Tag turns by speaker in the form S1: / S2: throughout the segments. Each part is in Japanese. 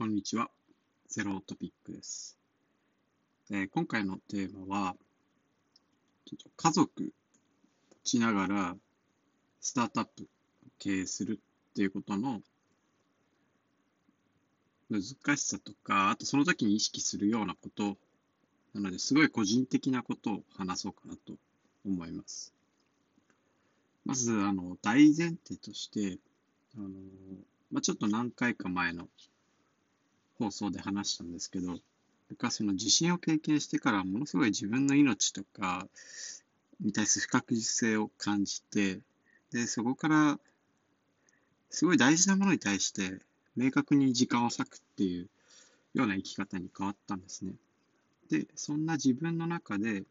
S1: こんにちは。ゼロトピックです。え、今回のテーマは、ちょっと家族持ちながらスタートアップ経営するっていうことの難しさとか、あとその時に意識するようなことなので、すごい個人的なことを話そうかなと思います。まず、あの、大前提として、あの、まあ、ちょっと何回か前の放送で話したんですけど、僕はその地震を経験してからものすごい自分の命とかに対する不確実性を感じて、で、そこからすごい大事なものに対して明確に時間を割くっていうような生き方に変わったんですね。で、そんな自分の中で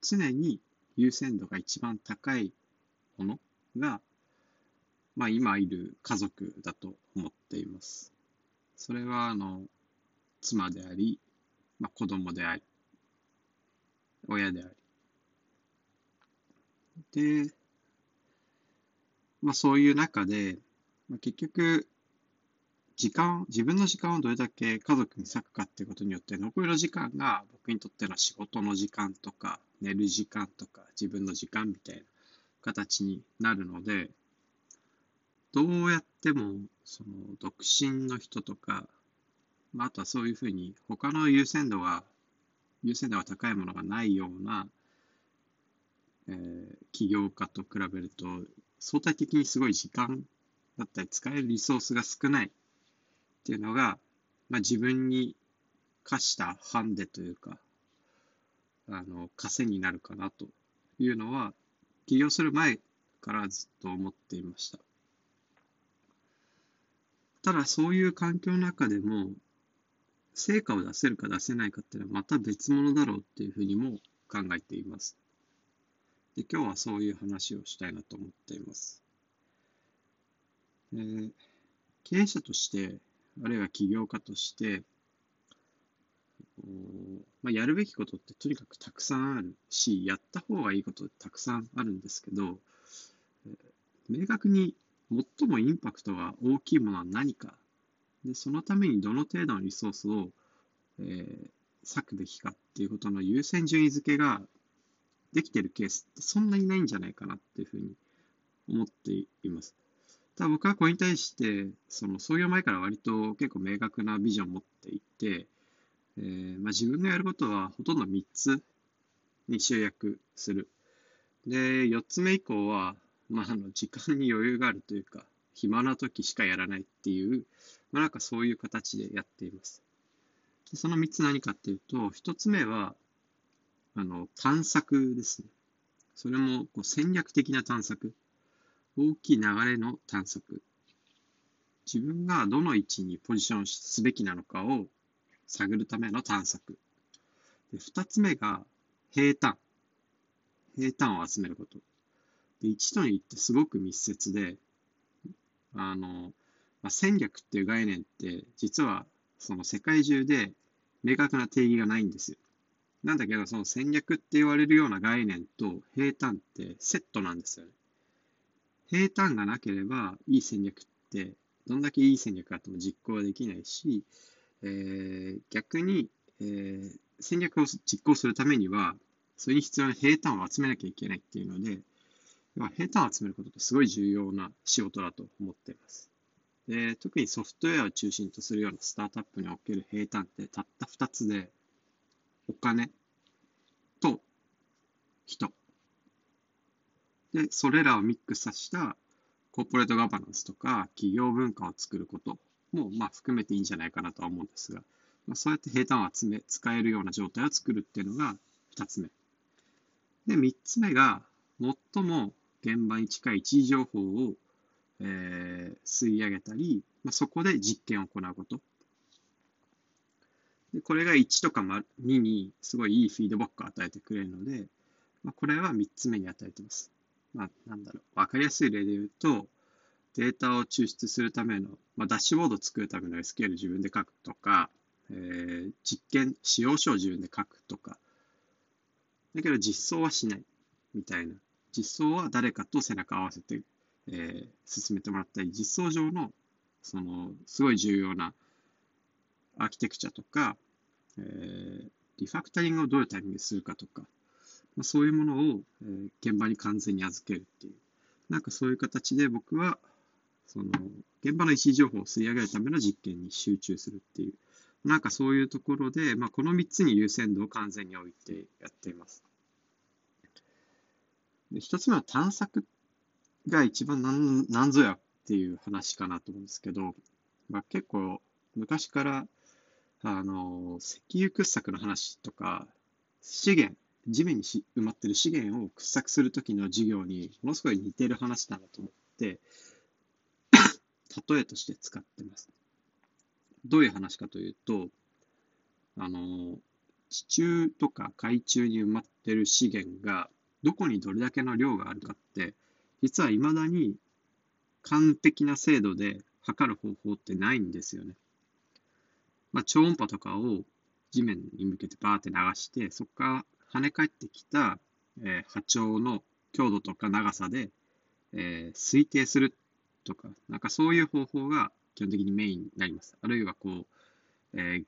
S1: 常に優先度が一番高いものが、まあ今いる家族だと思っています。それは、あの、妻であり、まあ、子供であり、親であり。で、まあ、そういう中で、まあ、結局、時間、自分の時間をどれだけ家族に割くかっていうことによって、残りの時間が僕にとっての仕事の時間とか、寝る時間とか、自分の時間みたいな形になるので、どうやっても、その、独身の人とか、まあ、あとはそういうふうに、他の優先度が、優先度が高いものがないような、えー、起業家と比べると、相対的にすごい時間だったり、使えるリソースが少ないっていうのが、まあ、自分に課したハンデというか、あの、稼になるかなというのは、起業する前からずっと思っていました。ただそういう環境の中でも、成果を出せるか出せないかっていうのはまた別物だろうっていうふうにも考えています。で今日はそういう話をしたいなと思っています。えー、経営者として、あるいは起業家として、まあ、やるべきことってとにかくたくさんあるし、やった方がいいことってたくさんあるんですけど、えー、明確に最もインパクトが大きいものは何か。で、そのためにどの程度のリソースを、えー、割くべきかっていうことの優先順位付けができてるケースってそんなにないんじゃないかなっていうふうに思っています。ただ僕はこれに対して、その創業前から割と結構明確なビジョンを持っていて、えー、まあ、自分がやることはほとんど3つに集約する。で、4つ目以降は、まあ、あの、時間に余裕があるというか、暇な時しかやらないっていう、まあ、なんかそういう形でやっています。でその3つ何かっていうと、1つ目は、あの、探索ですね。それもこう戦略的な探索。大きい流れの探索。自分がどの位置にポジションすべきなのかを探るための探索。で2つ目が平坦。平坦を集めること。で、1と2ってすごく密接で、あの、まあ、戦略っていう概念って実はその世界中で明確な定義がないんですよ。なんだけど、その戦略って言われるような概念と平坦ってセットなんですよね。平坦がなければいい戦略ってどんだけいい戦略があっても実行はできないし、えー、逆に、えー、戦略を実行するためにはそれに必要な平坦を集めなきゃいけないっていうので、まあ、平坦を集めることってすごい重要な仕事だと思っています。で、特にソフトウェアを中心とするようなスタートアップにおける平坦ってたった2つで、お金と人。で、それらをミックスさせたコーポレートガバナンスとか企業文化を作ることも、まあ、含めていいんじゃないかなとは思うんですが、まあ、そうやって平坦を集め、使えるような状態を作るっていうのが2つ目。で、3つ目が、最も現場に近い位置情報を、えー、吸い上げたり、まあ、そこで実験を行うこと。でこれが1とか2にすごいいいフィードバックを与えてくれるので、まあ、これは3つ目に与えてます。まあ、なんだろう。わかりやすい例で言うと、データを抽出するための、まあ、ダッシュボードを作るための SQL 自分で書くとか、えー、実験、使用書を自分で書くとか、だけど実装はしないみたいな実装は誰かと背中を合わせて、えー、進めてもらったり、実装上の、その、すごい重要なアーキテクチャとか、えー、リファクタリングをどういうタイミングでするかとか、まあ、そういうものを、えー、現場に完全に預けるっていう、なんかそういう形で僕は、その、現場の位置情報を吸い上げるための実験に集中するっていう、なんかそういうところで、まあ、この3つに優先度を完全に置いてやっています。で1つ目は探索が一番なんなんぞやっていう話かなと思うんですけど、まあ、結構昔からあの石油掘削の話とか資源地面にし埋まってる資源を掘削するときの授業にものすごい似てる話だなと思って例えとして使ってます。どういう話かというと、あの、地中とか海中に埋まってる資源がどこにどれだけの量があるかって、実は未だに完璧な精度で測る方法ってないんですよね。まあ、超音波とかを地面に向けてバーって流して、そこから跳ね返ってきた、えー、波長の強度とか長さで、えー、推定するとか、なんかそういう方法が基本的にメインになります。あるいはこう、え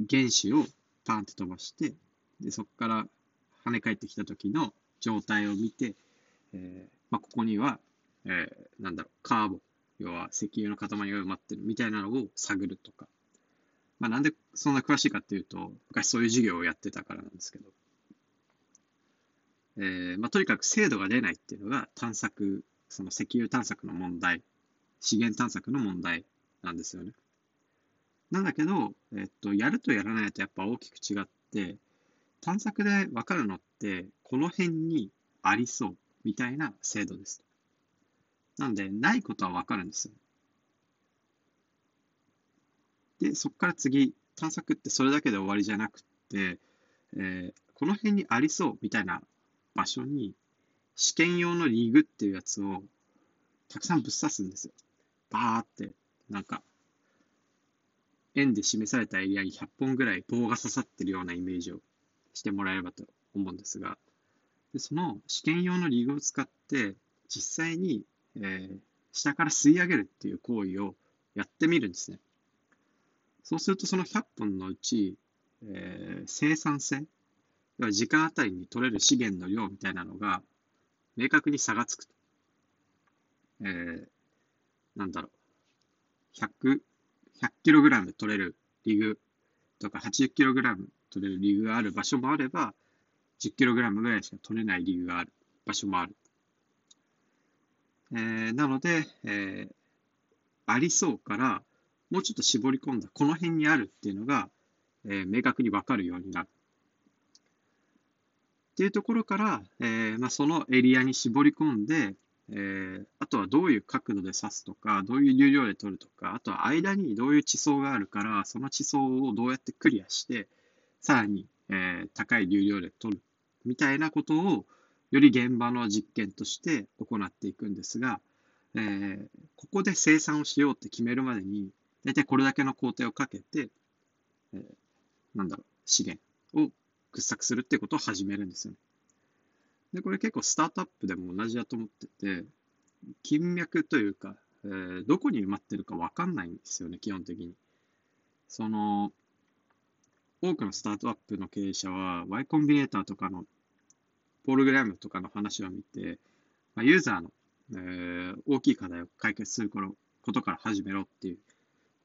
S1: ー、原子をパンって飛ばして、でそこから跳ね返ってきた時の状態を見て、えーまあ、ここには、えー、なんだろう、カーボン、要は石油の塊が埋まってるみたいなのを探るとか。まあ、なんでそんな詳しいかっていうと、昔そういう授業をやってたからなんですけど。えーまあ、とにかく精度が出ないっていうのが探索、その石油探索の問題、資源探索の問題なんですよね。なんだけど、えっと、やるとやらないとやっぱ大きく違って、探索でわかるのって、この辺にありそうみたいな制度です。なんで、ないことはわかるんですよ。で、そこから次、探索ってそれだけで終わりじゃなくて、えー、この辺にありそうみたいな場所に試験用のリーグっていうやつをたくさんぶっ刺すんですよ。バーってなんか、円で示されたエリアに100本ぐらい棒が刺さってるようなイメージをしてもらえればと思うんですが、でその試験用のリグを使って、実際に、えー、下から吸い上げるっていう行為をやってみるんですね。そうするとその100本のうち、えー、生産性、時間あたりに取れる資源の量みたいなのが明確に差がつくと。えー、なんだろう。100、100kg 取れるリグとか 80kg 取れるリグがある場所もあれば、10kg ぐらいしか取れないリグがある場所もある。えー、なので、えー、ありそうから、もうちょっと絞り込んだ、この辺にあるっていうのが、えー、明確にわかるようになる。っていうところから、えーまあ、そのエリアに絞り込んで、えー、あとはどういう角度で刺すとか、どういう流量で取るとか、あとは間にどういう地層があるから、その地層をどうやってクリアして、さらに、えー、高い流量で取るみたいなことを、より現場の実験として行っていくんですが、えー、ここで生産をしようって決めるまでに、大体これだけの工程をかけて、えー、なんだろう、資源を掘削するっていうことを始めるんですよね。で、これ結構スタートアップでも同じだと思ってて、金脈というか、えー、どこに埋まってるかわかんないんですよね、基本的に。その、多くのスタートアップの経営者は Y コンビネーターとかのプログラムとかの話を見て、まあ、ユーザーの、えー、大きい課題を解決することから始めろっていう。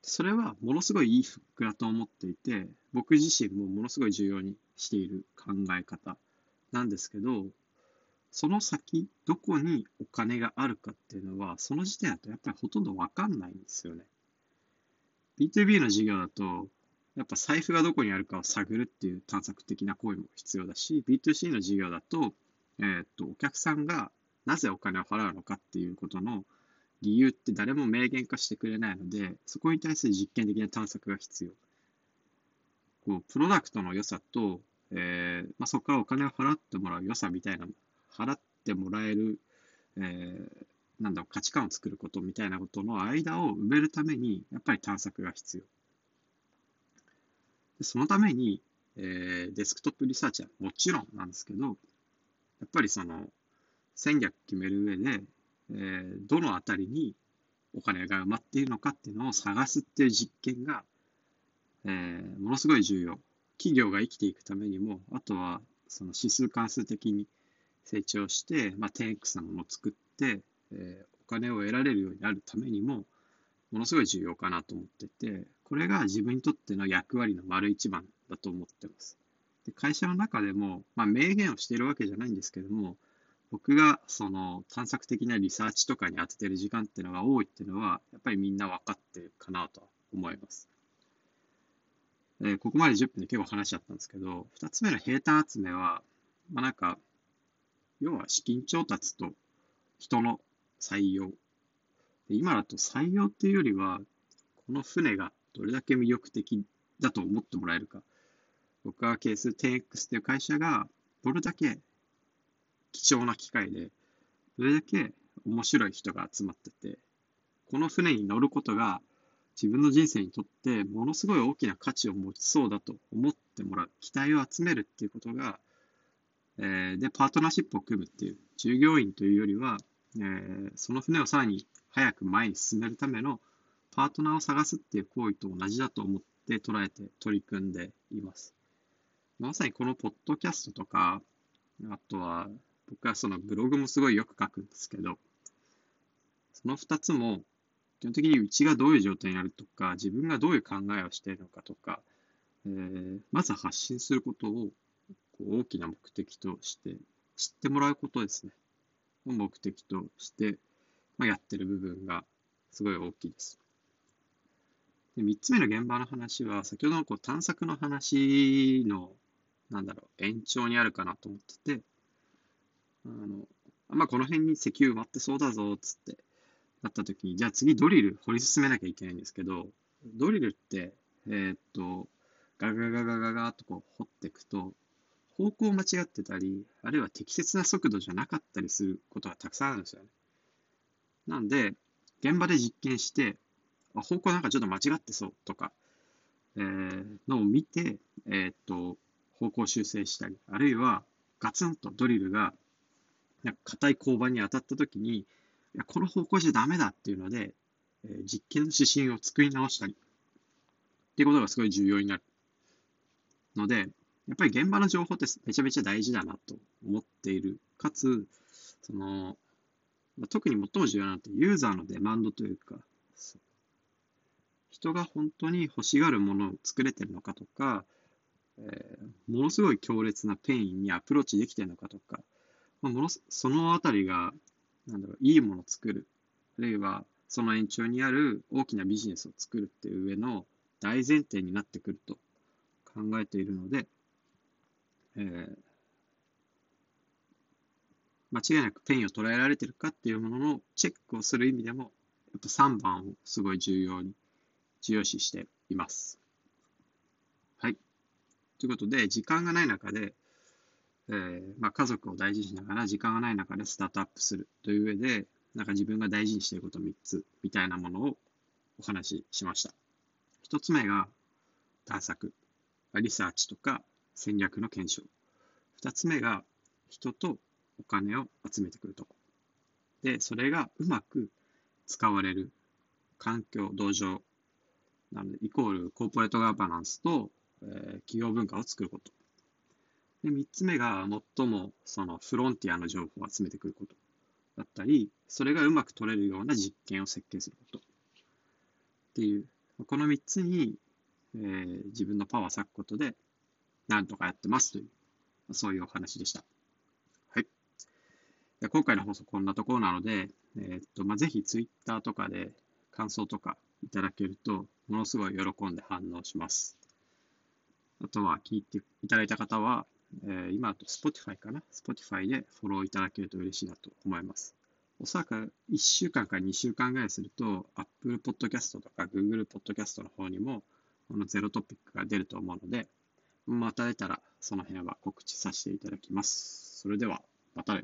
S1: それはものすごいいいフックだと思っていて、僕自身もものすごい重要にしている考え方なんですけど、その先、どこにお金があるかっていうのは、その時点だとやっぱりほとんどわかんないんですよね。B2B の事業だと、やっぱ財布がどこにあるかを探るっていう探索的な行為も必要だし、B2C の事業だと、えー、っと、お客さんがなぜお金を払うのかっていうことの理由って誰も明言化してくれないので、そこに対する実験的な探索が必要。こう、プロダクトの良さと、えーまあ、そこからお金を払ってもらう良さみたいな払ってもらえる、えー、なんだろう、価値観を作ることみたいなことの間を埋めるために、やっぱり探索が必要。そのために、えー、デスクトップリサーチはもちろんなんですけど、やっぱりその戦略決める上で、えー、どのあたりにお金が埋まっているのかっていうのを探すっていう実験が、ええー、ものすごい重要。企業が生きていくためにも、あとはその指数関数的に成長して、まあ、10X なものを作って、えー、お金を得られるようになるためにも、ものすごい重要かなと思ってて、これが自分にとっての役割の丸一番だと思ってます。で会社の中でも、まあ、明言をしているわけじゃないんですけども、僕がその探索的なリサーチとかに当ててる時間っていうのが多いっていうのは、やっぱりみんな分かってるかなと思います。え、ここまで10分で結構話しちゃったんですけど、2つ目の平坦集めは、まあ、なんか、要は資金調達と人の採用。今だと採用っていうよりは、この船がどれだけ魅力的だと思ってもらえるか。僕が係数 10X っていう会社がどれだけ貴重な機会で、どれだけ面白い人が集まってて、この船に乗ることが自分の人生にとってものすごい大きな価値を持ちそうだと思ってもらう、期待を集めるっていうことが、えー、で、パートナーシップを組むっていう、従業員というよりは、えー、その船をさらに早く前に進めるためのパートナーを探すっていう行為と同じだと思って捉えて取り組んでいます。まさにこのポッドキャストとか、あとは僕はそのブログもすごいよく書くんですけど、その二つも基本的にうちがどういう状態になるとか、自分がどういう考えをしているのかとか、えー、まず発信することをこう大きな目的として知ってもらうことですね。を目的として、まあ、やってる部分がすごい大きいです。で3つ目の現場の話は、先ほどのこう探索の話の、なんだろう、延長にあるかなと思ってて、あの、まあ、この辺に石油埋まってそうだぞ、つってなった時に、じゃあ次ドリル掘り進めなきゃいけないんですけど、ドリルって、えー、っと、ガガガガガガとこう掘っていくと、方向を間違ってたり、あるいは適切な速度じゃなかったりすることがたくさんあるんですよね。なんで、現場で実験して、あ方向なんかちょっと間違ってそうとか、えー、のを見て、えー、っと、方向修正したり、あるいはガツンとドリルが、なんか硬い鋼板に当たった時に、いやこの方向じゃダメだっていうので、えー、実験の指針を作り直したり、っていうことがすごい重要になる。ので、やっぱり現場の情報ってめちゃめちゃ大事だなと思っている。かつ、その、特に最も重要なのってユーザーのデマンドというか、人が本当に欲しがるものを作れてるのかとか、えー、ものすごい強烈なペインにアプローチできてるのかとか、まあ、ものそのあたりが、なんだろう、いいものを作る、あるいはその延長にある大きなビジネスを作るっていう上の大前提になってくると考えているので、えー、間違いなくペインを捉えられてるかっていうもののチェックをする意味でも、やっぱ3番をすごい重要に、重視しています。はい。ということで、時間がない中で、えー、まあ、家族を大事にしながら、時間がない中でスタートアップするという上で、なんか自分が大事にしていること3つみたいなものをお話ししました。1つ目が探索、リサーチとか戦略の検証。二つ目が人とお金を集めてくるとこ。で、それがうまく使われる環境、同情、なので、イコールコーポレートガバナンスと、えー、企業文化を作ること。で、三つ目が最もそのフロンティアの情報を集めてくることだったり、それがうまく取れるような実験を設計すること。っていう、この三つに、えー、自分のパワーを割くことで、なんとかやってますという、そういうお話でした。はい。今回の放送こんなところなので、えー、っと、まあ、ぜひツイッターとかで感想とかいただけると、ものすごい喜んで反応します。あとは聞いていただいた方は、えー、今だと Spotify かな ?Spotify でフォローいただけると嬉しいなと思います。おそらく1週間から2週間ぐらいすると、Apple Podcast とか Google Podcast の方にも、このゼロトピックが出ると思うので、また出たらその辺は告知させていただきます。それでは、またね。